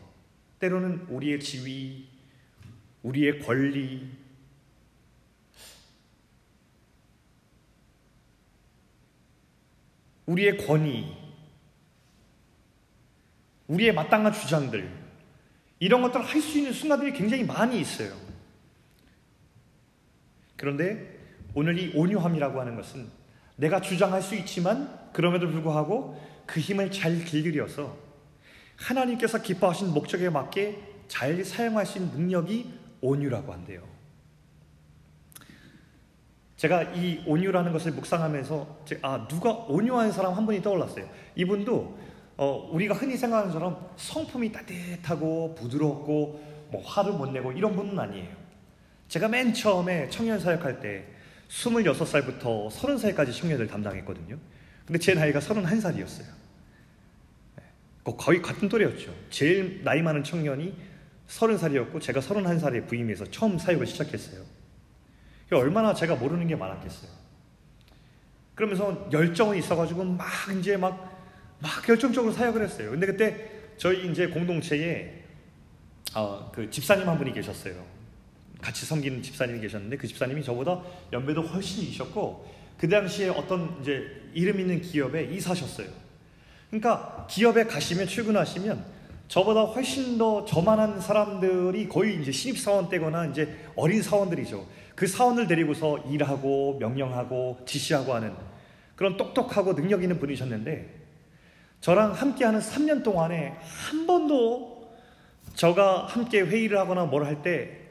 때로는 우리의 지위, 우리의 권리, 우리의 권위, 우리의 마땅한 주장들, 이런 것들을 할 수 있는 순간들이 굉장히 많이 있어요. 그런데 오늘 이 온유함이라고 하는 것은 내가 주장할 수 있지만 그럼에도 불구하고 그 힘을 잘 길들여서 하나님께서 기뻐하신 목적에 맞게 잘 있는 능력이 온유라고 한대요. 제가 이 온유라는 것을 묵상하면서 아 누가 온유한 사람 한 분이 떠올랐어요. 이분도 어, 우리가 흔히 생각하는 것처럼 성품이 따뜻하고 부드럽고 뭐 화를 못 내고 이런 분은 아니에요. 제가 맨 처음에 청년 사역할 때 26살부터 30살까지 청년을 담당했거든요. 근데 제 나이가 31살이었어요. 거의 같은 또래였죠. 제일 나이 많은 청년이 30살이었고 제가 31살에 부임해서 처음 사역을 시작했어요. 얼마나 제가 모르는 게 많았겠어요. 그러면서 열정이 있어가지고 막 이제 막, 막 결정적으로 사역을 했어요. 근데 그때 저희 이제 공동체에 어, 그 집사님 한 분이 계셨어요. 같이 섬기는 집사님이 계셨는데 그 집사님이 저보다 연배도 훨씬 이셨고 그 당시에 어떤 이제 이름 있는 기업에 이사셨어요. 그러니까 기업에 가시면 출근하시면 저보다 훨씬 더 저만한 사람들이 거의 이제 신입 사원 때거나 이제 어린 사원들이죠. 그 사원을 데리고서 일하고 명령하고 지시하고 하는 그런 똑똑하고 능력 있는 분이셨는데 저랑 함께하는 3년 동안에 한 번도 저가 함께 회의를 하거나 뭘 할 때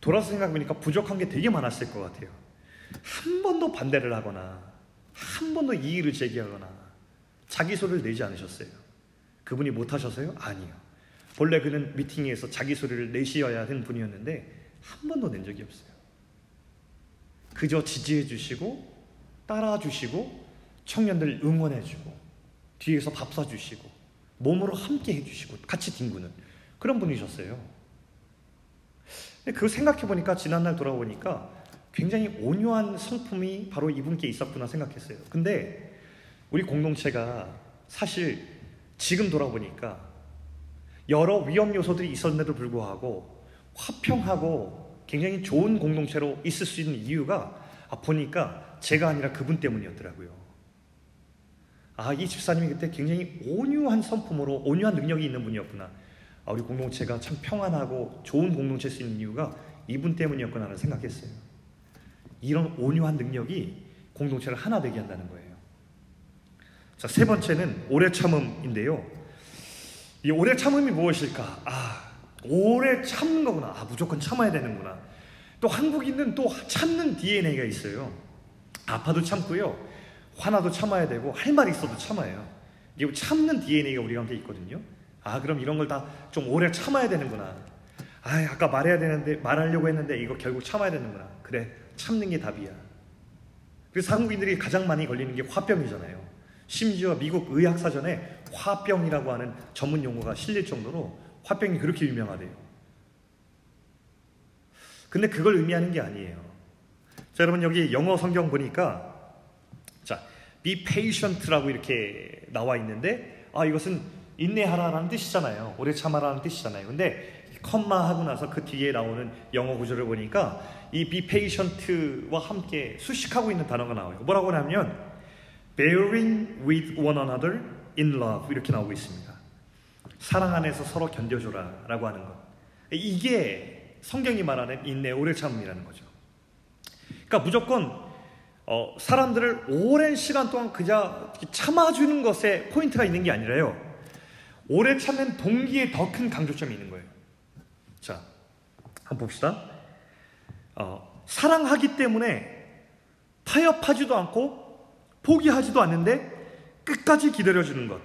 돌아서 생각해보니까 부족한 게 되게 많았을 것 같아요. 한 번도 반대를 하거나 한 번도 이의를 제기하거나 자기 소리를 내지 않으셨어요. 그분이 못하셔서요? 아니요. 본래 그는 미팅에서 자기 소리를 내셔야 하는 분이었는데 한 번도 낸 적이 없어요. 그저 지지해 주시고 따라 주시고 청년들 응원해 주고 뒤에서 밥 사 주시고 몸으로 함께 해 주시고 같이 뒹구는 그런 분이셨어요. 근데 그 생각해 보니까 지난날 돌아보니까 굉장히 온유한 성품이 바로 이분께 있었구나 생각했어요. 근데 우리 공동체가 사실 지금 돌아보니까 여러 위험 요소들이 있었는데도 불구하고 화평하고 굉장히 좋은 공동체로 있을 수 있는 이유가 아, 보니까 제가 아니라 그분 때문이었더라고요. 아, 이 집사님이 그때 굉장히 온유한 성품으로 온유한 능력이 있는 분이었구나. 아, 우리 공동체가 참 평안하고 좋은 공동체일 수 있는 이유가 이분 때문이었구나 라는 생각했어요. 이런 온유한 능력이 공동체를 하나 되게 한다는 거예요. 자, 세 번째는 오래 참음인데요. 이 오래 참음이 무엇일까? 아, 오래 참는 거구나. 아, 무조건 참아야 되는구나. 또 한국인은 또 참는 DNA가 있어요. 아파도 참고요. 화나도 참아야 되고 할 말이 있어도 참아요. 이게 참는 DNA가 우리 가운데 있거든요. 아, 그럼 이런 걸 다 좀 오래 참아야 되는구나. 아, 아까 말해야 되는데 말하려고 했는데 이거 결국 참아야 되는구나. 그래, 참는 게 답이야. 그래서 한국인들이 가장 많이 걸리는 게 화병이잖아요. 심지어 미국 의학사전에 화병이라고 하는 전문 용어가 실릴 정도로 화병이 그렇게 유명하대요. 근데 그걸 의미하는 게 아니에요. 자, 여러분 여기 영어 성경 보니까 자, be patient라고 이렇게 나와 있는데 아, 이것은 인내하라라는 뜻이잖아요. 오래 참아라는 뜻이잖아요. 근데 컴마 하고 나서 그 뒤에 나오는 영어 구절을 보니까 이 be patient와 함께 수식하고 있는 단어가 나와요. 뭐라고 하냐면 bearing with one another in love 이렇게 나오고 있습니다. 사랑 안에서 서로 견뎌줘라 라고 하는 것. 이게 성경이 말하는 인내 오래 참음이라는 거죠. 그러니까 무조건 어, 사람들을 오랜 시간 동안 그저 참아주는 것에 포인트가 있는 게 아니라요. 오래 참는 동기에 더 큰 강조점이 있는 거예요. 자, 한번 봅시다. 어, 사랑하기 때문에 타협하지도 않고 포기하지도 않는데 끝까지 기다려주는 것.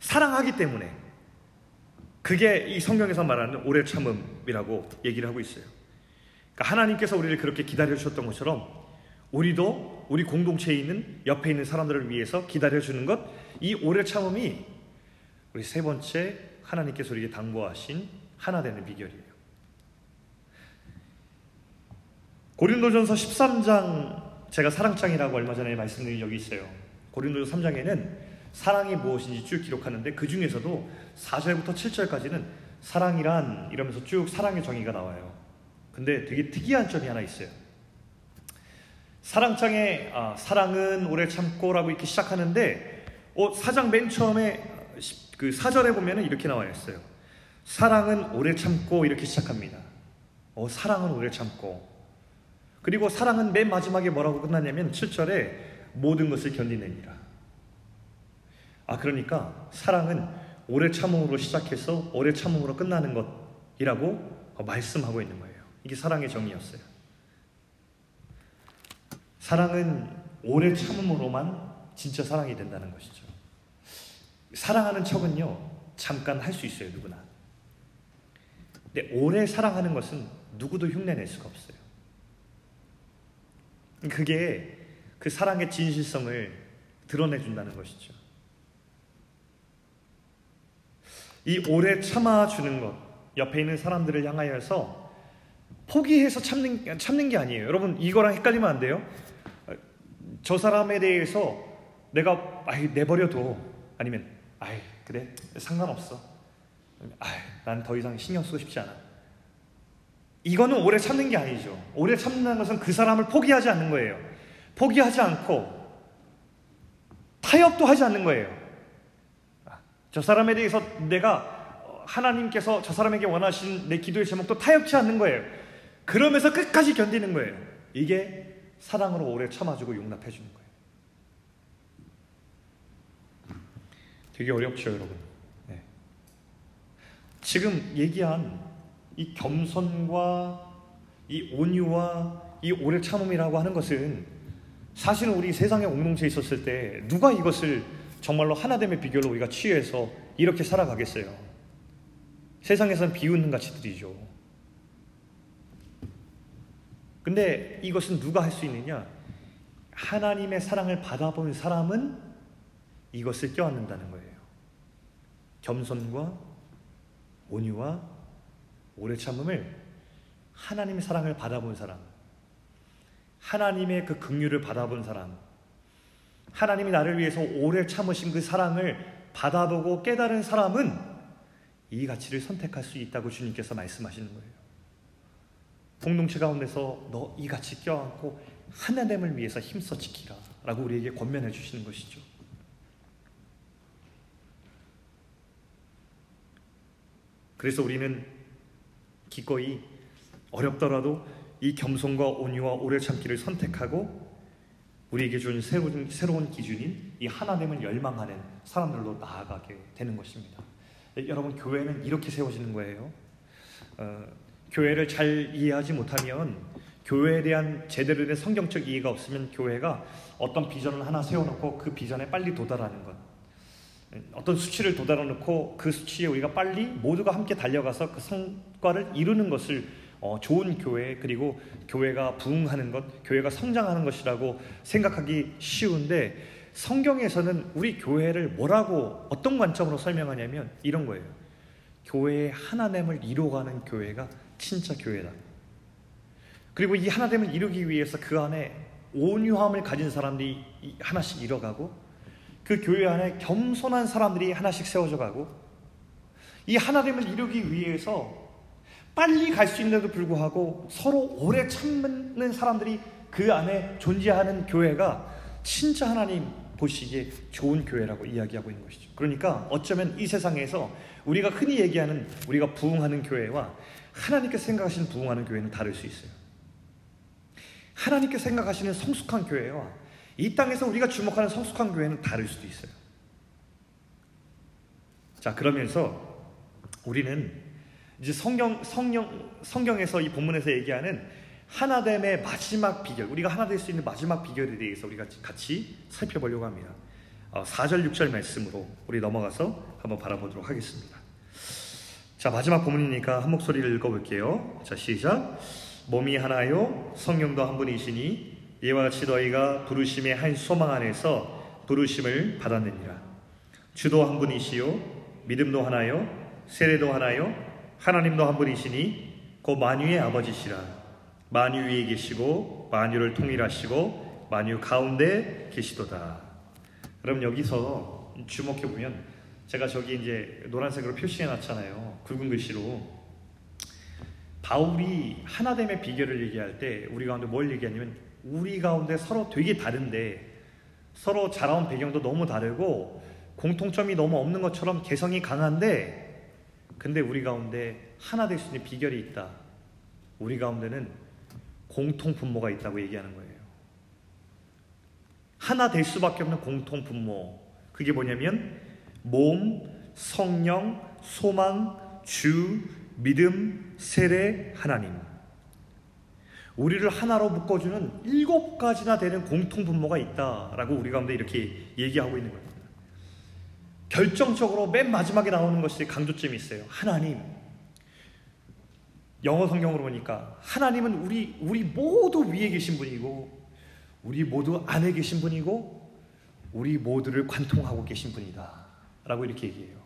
사랑하기 때문에. 그게 이 성경에서 말하는 오래 참음이라고 얘기를 하고 있어요. 그러니까 하나님께서 우리를 그렇게 기다려주셨던 것처럼 우리도 우리 공동체에 있는 옆에 있는 사람들을 위해서 기다려주는 것, 이 오래 참음이 우리 세 번째 하나님께서 우리에게 당부하신 하나 되는 비결이에요. 고린도전서 13장 제가 사랑장이라고 얼마 전에 말씀드린 적이 있어요. 고린도전서 3장에는 사랑이 무엇인지 쭉 기록하는데 그 중에서도 4절부터 7절까지는 사랑이란 이러면서 쭉 사랑의 정의가 나와요. 근데 되게 특이한 점이 하나 있어요. 사랑장에 아, 사랑은 오래 참고라고 이렇게 시작하는데 어, 사장 맨 처음에 그 사절에 보면은 이렇게 나와 있어요. 사랑은 오래 참고 이렇게 시작합니다. 어, 사랑은 오래 참고. 그리고 사랑은 맨 마지막에 뭐라고 끝나냐면 7절에 모든 것을 견디냅니다. 아, 그러니까 사랑은 오래 참음으로 시작해서 오래 참음으로 끝나는 것이라고 말씀하고 있는 거예요. 이게 사랑의 정의였어요. 사랑은 오래 참음으로만 진짜 사랑이 된다는 것이죠. 사랑하는 척은요, 잠깐 할 수 있어요, 누구나. 근데 오래 사랑하는 것은 누구도 흉내낼 수가 없어요. 그게 그 사랑의 진실성을 드러내준다는 것이죠. 이 오래 참아주는 것, 옆에 있는 사람들을 향하여서 포기해서 참는, 참는 게 아니에요. 여러분, 이거랑 헷갈리면 안 돼요. 저 사람에 대해서 내가, 아이, 내버려둬. 아니면, 아이, 그래, 상관없어. 아이, 난 더 이상 신경 쓰고 싶지 않아. 이거는 오래 참는 게 아니죠. 오래 참는 것은 그 사람을 포기하지 않는 거예요. 포기하지 않고 타협도 하지 않는 거예요. 저 사람에 대해서 내가 하나님께서 저 사람에게 원하신 내 기도의 제목도 타협치 않는 거예요. 그러면서 끝까지 견디는 거예요. 이게 사랑으로 오래 참아주고 용납해 주는 거예요. 되게 어렵죠, 여러분. 네. 지금 얘기한 이 겸손과 이 온유와 이 오래 참음이라고 하는 것은 사실은 우리 세상의 공동체에 있었을 때 누가 이것을 정말로 하나됨의 비결로 우리가 취해서 이렇게 살아가겠어요. 세상에서는 비웃는 가치들이죠. 근데 이것은 누가 할 수 있느냐? 하나님의 사랑을 받아본 사람은 이것을 껴안는다는 거예요. 겸손과 온유와 오래 참음을 하나님의 사랑을 받아본 사람, 하나님의 그 긍휼을 받아본 사람, 하나님이 나를 위해서 오래 참으신 그 사랑을 받아보고 깨달은 사람은 이 가치를 선택할 수 있다고 주님께서 말씀하시는 거예요. 공동체 가운데서 너 이 가치 껴안고 하나님을 위해서 힘써 지키라 라고 우리에게 권면해 주시는 것이죠. 그래서 우리는 기꺼이 어렵더라도 이 겸손과 온유와 오래 참기를 선택하고 우리에게 준 새로운, 새로운 기준인 이 하나님을 열망하는 사람들로 나아가게 되는 것입니다. 여러분 교회는 이렇게 세워지는 거예요. 어, 교회를 잘 이해하지 못하면 교회에 대한 제대로 된 성경적 이해가 없으면 교회가 어떤 비전을 하나 세워놓고 그 비전에 빨리 도달하는 것. 어떤 수치를 도달해 놓고 그 수치에 우리가 빨리 모두가 함께 달려가서 그 성과를 이루는 것을 어, 좋은 교회 그리고 교회가 부흥하는 것, 교회가 성장하는 것이라고 생각하기 쉬운데 성경에서는 우리 교회를 뭐라고 어떤 관점으로 설명하냐면 이런 거예요. 교회의 하나됨을 이루어가는 교회가 진짜 교회다. 그리고 이 하나됨을 이루기 위해서 그 안에 온유함을 가진 사람들이 하나씩 이뤄가고 그 교회 안에 겸손한 사람들이 하나씩 세워져 가고 이 하나됨을 이루기 위해서 빨리 갈 수 있는데도 불구하고 서로 오래 참는 사람들이 그 안에 존재하는 교회가 진짜 하나님 보시기에 좋은 교회라고 이야기하고 있는 것이죠. 그러니까 어쩌면 이 세상에서 우리가 흔히 얘기하는 우리가 부흥하는 교회와 하나님께 생각하시는 부흥하는 교회는 다를 수 있어요. 하나님께 생각하시는 성숙한 교회와 이 땅에서 우리가 주목하는 성숙한 교회는 다를 수도 있어요. 자, 그러면서 우리는 이제 성경, 성경, 성경에서 이 본문에서 얘기하는 하나됨의 마지막 비결, 우리가 하나 될 수 있는 마지막 비결에 대해서 우리가 같이 살펴보려고 합니다. 4절, 어, 6절 말씀으로 우리 넘어가서 한번 바라보도록 하겠습니다. 자, 마지막 본문이니까 한 목소리를 읽어볼게요. 자, 시작. 몸이 하나요, 성령도 한 분이시니 이와 같이 너희가 부르심의 한 소망 안에서 부르심을 받았느니라. 주도 한 분이시요, 믿음도 하나요, 세례도 하나요, 하나님도 한 분이시니 곧 만유의 아버지시라. 만유 위에 계시고 만유를 통일하시고 만유 가운데 계시도다. 그럼 여기서 주목해 보면 제가 저기 이제 노란색으로 표시해 놨잖아요. 굵은 글씨로. 바울이 하나됨의 비결을 얘기할 때 우리 가운데 뭘 얘기하냐면 우리 가운데 서로 되게 다른데 서로 자라온 배경도 너무 다르고 공통점이 너무 없는 것처럼 개성이 강한데 근데 우리 가운데 하나 될 수 있는 비결이 있다. 우리 가운데는 공통 분모가 있다고 얘기하는 거예요. 하나 될 수밖에 없는 공통 분모. 그게 뭐냐면 몸, 성령, 소망, 주, 믿음, 세례, 하나님. 우리를 하나로 묶어주는 일곱 가지나 되는 공통 분모가 있다라고 우리 가운데 이렇게 얘기하고 있는 겁니다. 결정적으로 맨 마지막에 나오는 것이 강조점이 있어요. 하나님. 영어 성경으로 보니까 하나님은 우리 우리 모두 위에 계신 분이고 우리 모두 안에 계신 분이고 우리 모두를 관통하고 계신 분이다라고 이렇게 얘기해요.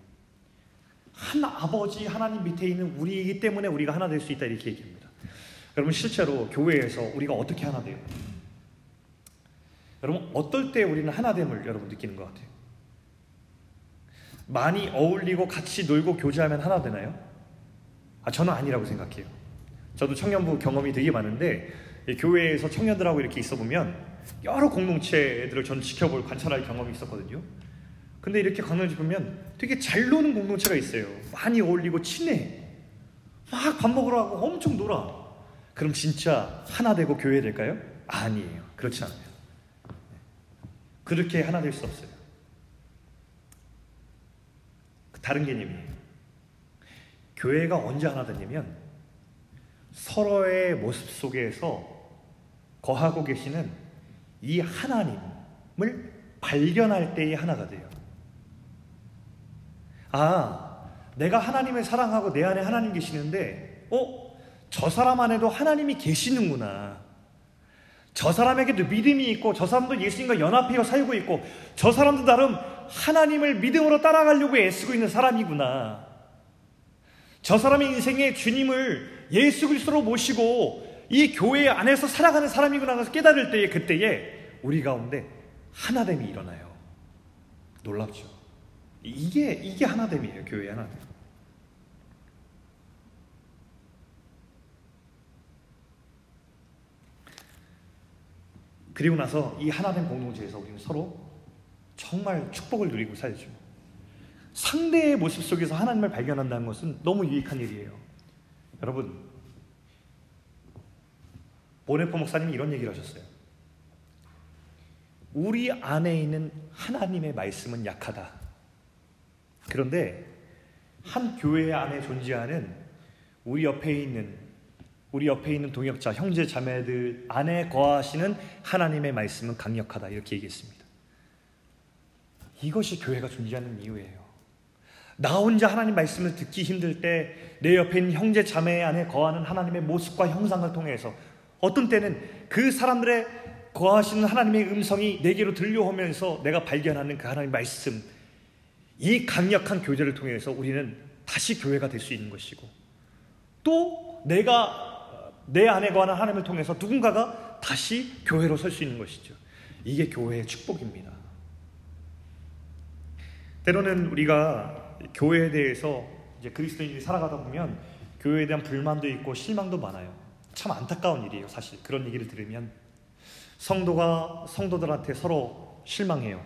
한 아버지 하나님 밑에 있는 우리이기 때문에 우리가 하나 될 수 있다 이렇게 얘기합니다. 여러분 실제로 교회에서 우리가 어떻게 하나 돼요? 여러분 어떨 때 우리는 하나됨을 여러분 느끼는 것 같아요? 많이 어울리고 같이 놀고 교제하면 하나 되나요? 아 저는 아니라고 생각해요. 저도 청년부 경험이 되게 많은데 교회에서 청년들하고 이렇게 있어 보면 여러 공동체들을 저는 지켜볼 관찰할 경험이 있었거든요. 근데 이렇게 강연지 보면 되게 잘 노는 공동체가 있어요. 많이 어울리고 친해. 막 밥 먹으러 가고 엄청 놀아. 그럼 진짜 하나 되고 교회 될까요? 아니에요. 그렇지 않아요. 그렇게 하나 될 수 없어요. 다른 개념이에요. 교회가 언제 하나 되냐면 서로의 모습 속에서 거하고 계시는 이 하나님을 발견할 때의 하나가 돼요. 아, 내가 하나님을 사랑하고 내 안에 하나님 계시는데, 어? 저 사람 안에도 하나님이 계시는구나. 저 사람에게도 믿음이 있고 저 사람도 예수님과 연합하여 살고 있고 저 사람도 나름 하나님을 믿음으로 따라가려고 애쓰고 있는 사람이구나. 저 사람의 인생에 주님을 예수 그리스도로 모시고 이 교회 안에서 살아가는 사람이구나 해서 깨달을 때에 그때에 우리 가운데 하나됨이 일어나요. 놀랍죠. 이게 이게 하나됨이에요. 교회 하나됨. 그리고 나서 이 하나된 공동체에서 우리는 서로 정말 축복을 누리고 살죠. 상대의 모습 속에서 하나님을 발견한다는 것은 너무 유익한 일이에요. 여러분, 보네포 목사님이 이런 얘기를 하셨어요. 우리 안에 있는 하나님의 말씀은 약하다. 그런데 한 교회 안에 존재하는 우리 옆에 있는 우리 옆에 있는 동역자, 형제 자매들 안에 거하시는 하나님의 말씀은 강력하다. 이렇게 얘기했습니다. 이것이 교회가 존재하는 이유예요. 나 혼자 하나님 말씀을 듣기 힘들 때 내 옆에 있는 형제 자매 안에 거하는 하나님의 모습과 형상을 통해서 어떤 때는 그 사람들의 거하시는 하나님의 음성이 내게로 들려오면서 내가 발견하는 그 하나님 말씀 이 강력한 교제를 통해서 우리는 다시 교회가 될 수 있는 것이고 또 내가 내 안에 거하는 하나님을 통해서 누군가가 다시 교회로 설 수 있는 것이죠. 이게 교회의 축복입니다. 때로는 우리가 교회에 대해서 이제 그리스도인이 살아가다 보면 교회에 대한 불만도 있고 실망도 많아요. 참 안타까운 일이에요, 사실. 그런 얘기를 들으면 성도가 성도들한테 서로 실망해요.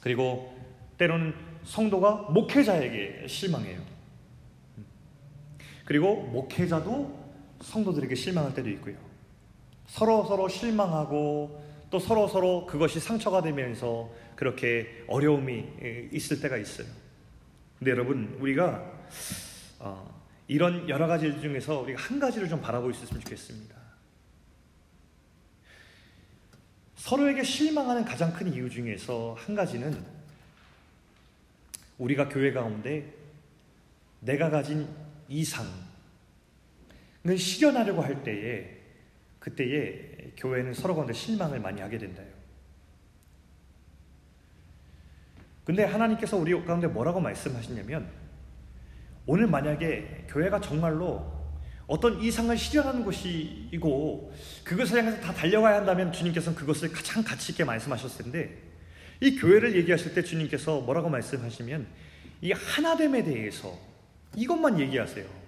그리고 때로는 성도가 목회자에게 실망해요. 그리고 목회자도 성도들에게 실망할 때도 있고요. 서로 서로 실망하고 또 서로 서로 그것이 상처가 되면서 그렇게 어려움이 있을 때가 있어요. 근데 여러분 우리가 어, 이런 여러 가지 중에서 우리가 한 가지를 좀 바라볼 수 있으면 좋겠습니다. 서로에게 실망하는 가장 큰 이유 중에서 한 가지는 우리가 교회 가운데 내가 가진 이상을 실현하려고 할 때에 그때에 교회는 서로 가운데 실망을 많이 하게 된다요. 근데 하나님께서 우리 가운데 뭐라고 말씀하시냐면 오늘 만약에 교회가 정말로 어떤 이상을 실현하는 것이고 그것을 향해서 다 달려가야 한다면 주님께서는 그것을 가장 가치 있게 말씀하셨을 텐데 이 교회를 얘기하실 때 주님께서 뭐라고 말씀하시면 이 하나됨에 대해서 이것만 얘기하세요.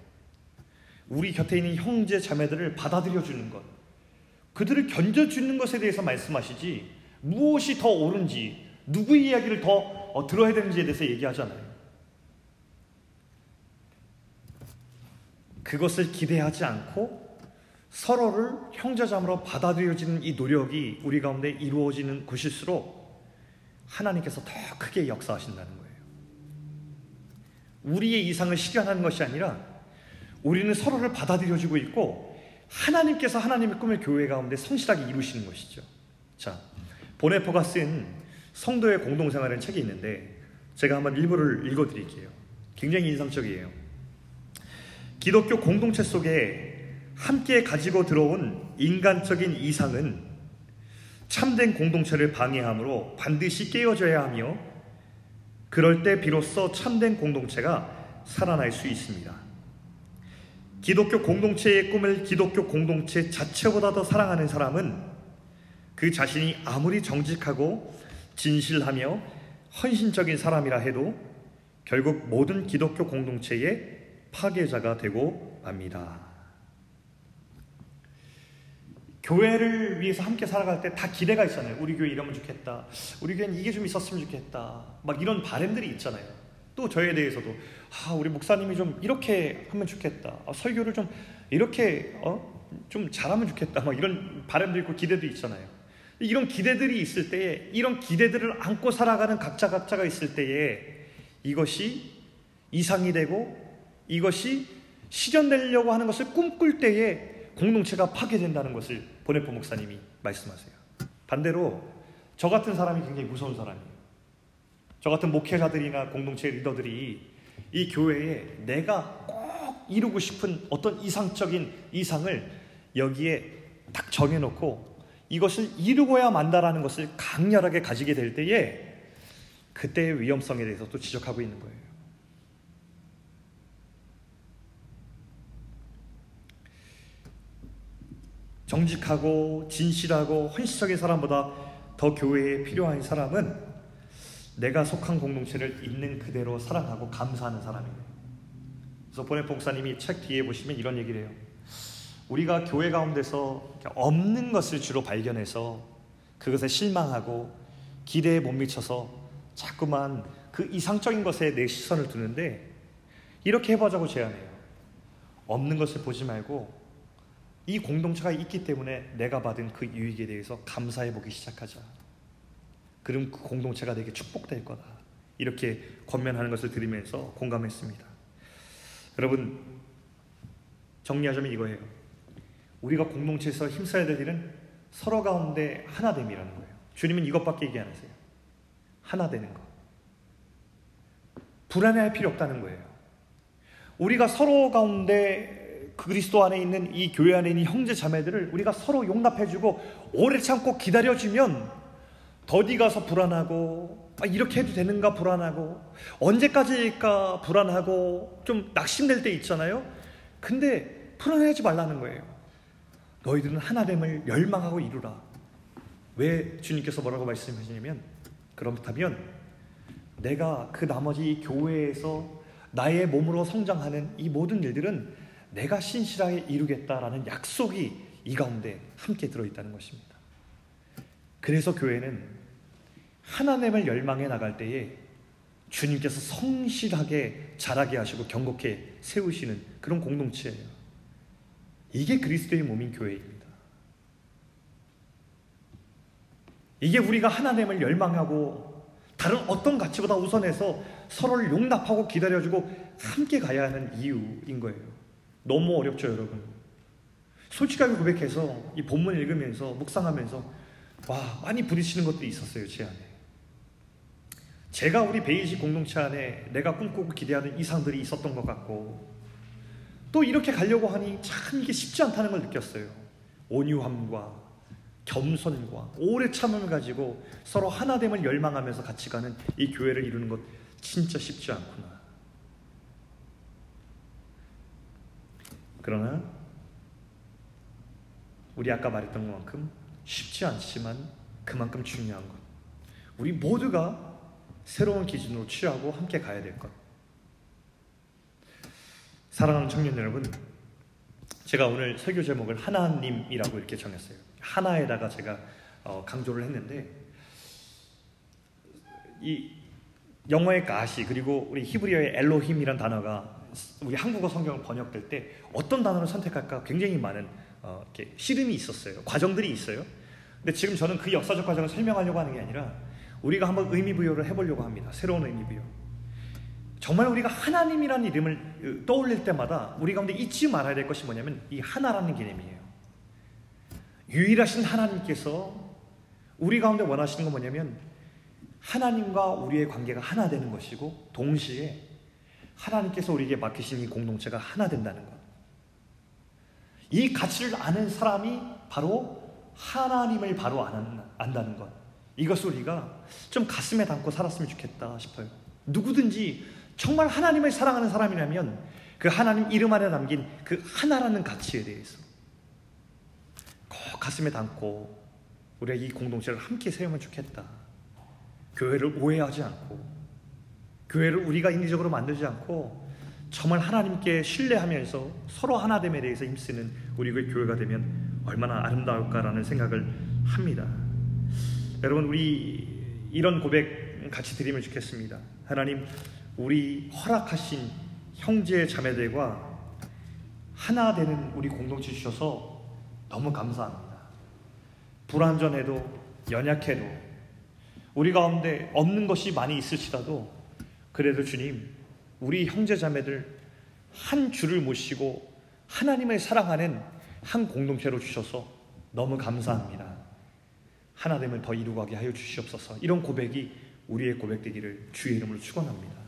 우리 곁에 있는 형제 자매들을 받아들여 주는 것, 그들을 견뎌 주는 것에 대해서 말씀하시지 무엇이 더 옳은지 누구의 이야기를 더 어, 들어야 되는지에 대해서 얘기하잖아요. 그것을 기대하지 않고 서로를 형제자매로 받아들여지는 이 노력이 우리 가운데 이루어지는 곳일수록 하나님께서 더 크게 역사하신다는 거예요. 우리의 이상을 실현하는 것이 아니라 우리는 서로를 받아들여주고 있고 하나님께서 하나님의 꿈을 교회 가운데 성실하게 이루시는 것이죠. 자, 보네포가 쓴 성도의 공동생활이라는 책이 있는데 제가 한번 일부를 읽어드릴게요. 굉장히 인상적이에요. 기독교 공동체 속에 함께 가지고 들어온 인간적인 이상은 참된 공동체를 방해하므로 반드시 깨어져야 하며 그럴 때 비로소 참된 공동체가 살아날 수 있습니다. 기독교 공동체의 꿈을 기독교 공동체 자체보다 더 사랑하는 사람은 그 자신이 아무리 정직하고 진실하며 헌신적인 사람이라 해도 결국 모든 기독교 공동체의 파괴자가 되고 맙니다. 교회를 위해서 함께 살아갈 때 다 기대가 있잖아요. 우리 교회 이러면 좋겠다. 우리 교회는 이게 좀 있었으면 좋겠다. 막 이런 바램들이 있잖아요. 또 저에 대해서도 아, 우리 목사님이 좀 이렇게 하면 좋겠다. 아, 설교를 좀 이렇게 어? 좀 잘하면 좋겠다. 막 이런 바램도 있고 기대도 있잖아요. 이런 기대들이 있을 때에 이런 기대들을 안고 살아가는 각자 각자가 있을 때에 이것이 이상이 되고 이것이 실현되려고 하는 것을 꿈꿀 때에 공동체가 파괴된다는 것을 보네포 목사님이 말씀하세요. 반대로 저 같은 사람이 굉장히 무서운 사람이에요. 저 같은 목회자들이나 공동체 리더들이 이 교회에 내가 꼭 이루고 싶은 어떤 이상적인 이상을 여기에 딱 정해놓고 이것을 이루고야 만다라는 것을 강렬하게 가지게 될 때에 그때의 위험성에 대해서 또 지적하고 있는 거예요. 정직하고 진실하고 헌신적인 사람보다 더 교회에 필요한 사람은 내가 속한 공동체를 있는 그대로 사랑하고 감사하는 사람이에요. 그래서 보네 목사님이 책 뒤에 보시면 이런 얘기를 해요. 우리가 교회 가운데서 없는 것을 주로 발견해서 그것에 실망하고 기대에 못 미쳐서 자꾸만 그 이상적인 것에 내 시선을 두는데 이렇게 해보자고 제안해요. 없는 것을 보지 말고 이 공동체가 있기 때문에 내가 받은 그 유익에 대해서 감사해 보기 시작하자. 그럼 그 공동체가 내게 축복될 거다. 이렇게 권면하는 것을 들으면서 공감했습니다. 여러분, 정리하자면 이거예요. 우리가 공동체에서 힘써야 될 일은 서로 가운데 하나 됨이라는 거예요. 주님은 이것밖에 얘기 안 하세요. 하나 되는 것. 불안해할 필요 없다는 거예요. 우리가 서로 가운데 그리스도 안에 있는 이 교회 안에 있는 형제 자매들을 우리가 서로 용납해주고 오래 참고 기다려주면 더디 가서 불안하고 아, 이렇게 해도 되는가 불안하고 언제까지일까 불안하고 좀 낙심될 때 있잖아요. 근데 불안해하지 말라는 거예요. 너희들은 하나됨을 열망하고 이루라. 왜 주님께서 뭐라고 말씀하시냐면 그렇다면 내가 그 나머지 교회에서 나의 몸으로 성장하는 이 모든 일들은 내가 신실하게 이루겠다라는 약속이 이 가운데 함께 들어있다는 것입니다. 그래서 교회는 하나님을 열망해 나갈 때에 주님께서 성실하게 자라게 하시고 경고케 세우시는 그런 공동체예요. 이게 그리스도의 몸인 교회입니다. 이게 우리가 하나님을 열망하고 다른 어떤 가치보다 우선해서 서로를 용납하고 기다려주고 함께 가야 하는 이유인 거예요. 너무 어렵죠, 여러분. 솔직하게 고백해서 이 본문 읽으면서 묵상하면서 와 많이 부딪히는 것들이 있었어요, 제 안에. 제가 우리 베이직 공동체 안에 내가 꿈꾸고 기대하는 이상들이 있었던 것 같고 또 이렇게 가려고 하니 참 이게 쉽지 않다는 걸 느꼈어요. 온유함과 겸손과 오래 참음을 가지고 서로 하나됨을 열망하면서 같이 가는 이 교회를 이루는 것 진짜 쉽지 않구나. 그러나 우리 아까 말했던 것만큼 쉽지 않지만 그만큼 중요한 것. 우리 모두가 새로운 기준으로 취하고 함께 가야 될 것. 사랑하는 청년 여러분, 제가 오늘 설교 제목을 하나님이라고 이렇게 정했어요. 하나에다가 제가 어, 강조를 했는데 이 영어의 가시 그리고 우리 히브리어의 엘로힘이란 단어가 우리 한국어 성경을 번역될 때 어떤 단어를 선택할까 굉장히 많은 어, 이렇게 씨름이 있었어요. 과정들이 있어요. 근데 지금 저는 그 역사적 과정을 설명하려고 하는 게 아니라 우리가 한번 의미 부여를 해보려고 합니다. 새로운 의미 부여. 정말 우리가 하나님이라는 이름을 어, 떠올릴 때마다 우리 가운데 잊지 말아야 될 것이 뭐냐면 이 하나라는 개념이에요. 유일하신 하나님께서 우리 가운데 원하시는 건 뭐냐면 하나님과 우리의 관계가 하나 되는 것이고 동시에 하나님께서 우리에게 맡기신 이 공동체가 하나 된다는 것. 이 가치를 아는 사람이 바로 하나님을 바로 안다는 것. 이것을 우리가 좀 가슴에 담고 살았으면 좋겠다 싶어요. 누구든지 정말 하나님을 사랑하는 사람이라면 그 하나님 이름 안에 담긴 그 하나라는 가치에 대해서 꼭 가슴에 담고 우리가 이 공동체를 함께 세우면 좋겠다. 교회를 오해하지 않고 교회를 우리가 인위적으로 만들지 않고 정말 하나님께 신뢰하면서 서로 하나됨에 대해서 힘쓰는 우리의 교회가 되면 얼마나 아름다울까라는 생각을 합니다. 여러분 우리 이런 고백 같이 드리면 좋겠습니다. 하나님 우리 허락하신 형제 자매들과 하나 되는 우리 공동체 주셔서 너무 감사합니다. 불완전해도 연약해도 우리 가운데 없는 것이 많이 있을지라도 그래도 주님, 우리 형제 자매들 한 줄을 모시고 하나님을 사랑하는 한 공동체로 주셔서 너무 감사합니다. 하나됨을 더 이루고 가게 하여 주시옵소서. 이런 고백이 우리의 고백되기를 주의 이름으로 축원합니다.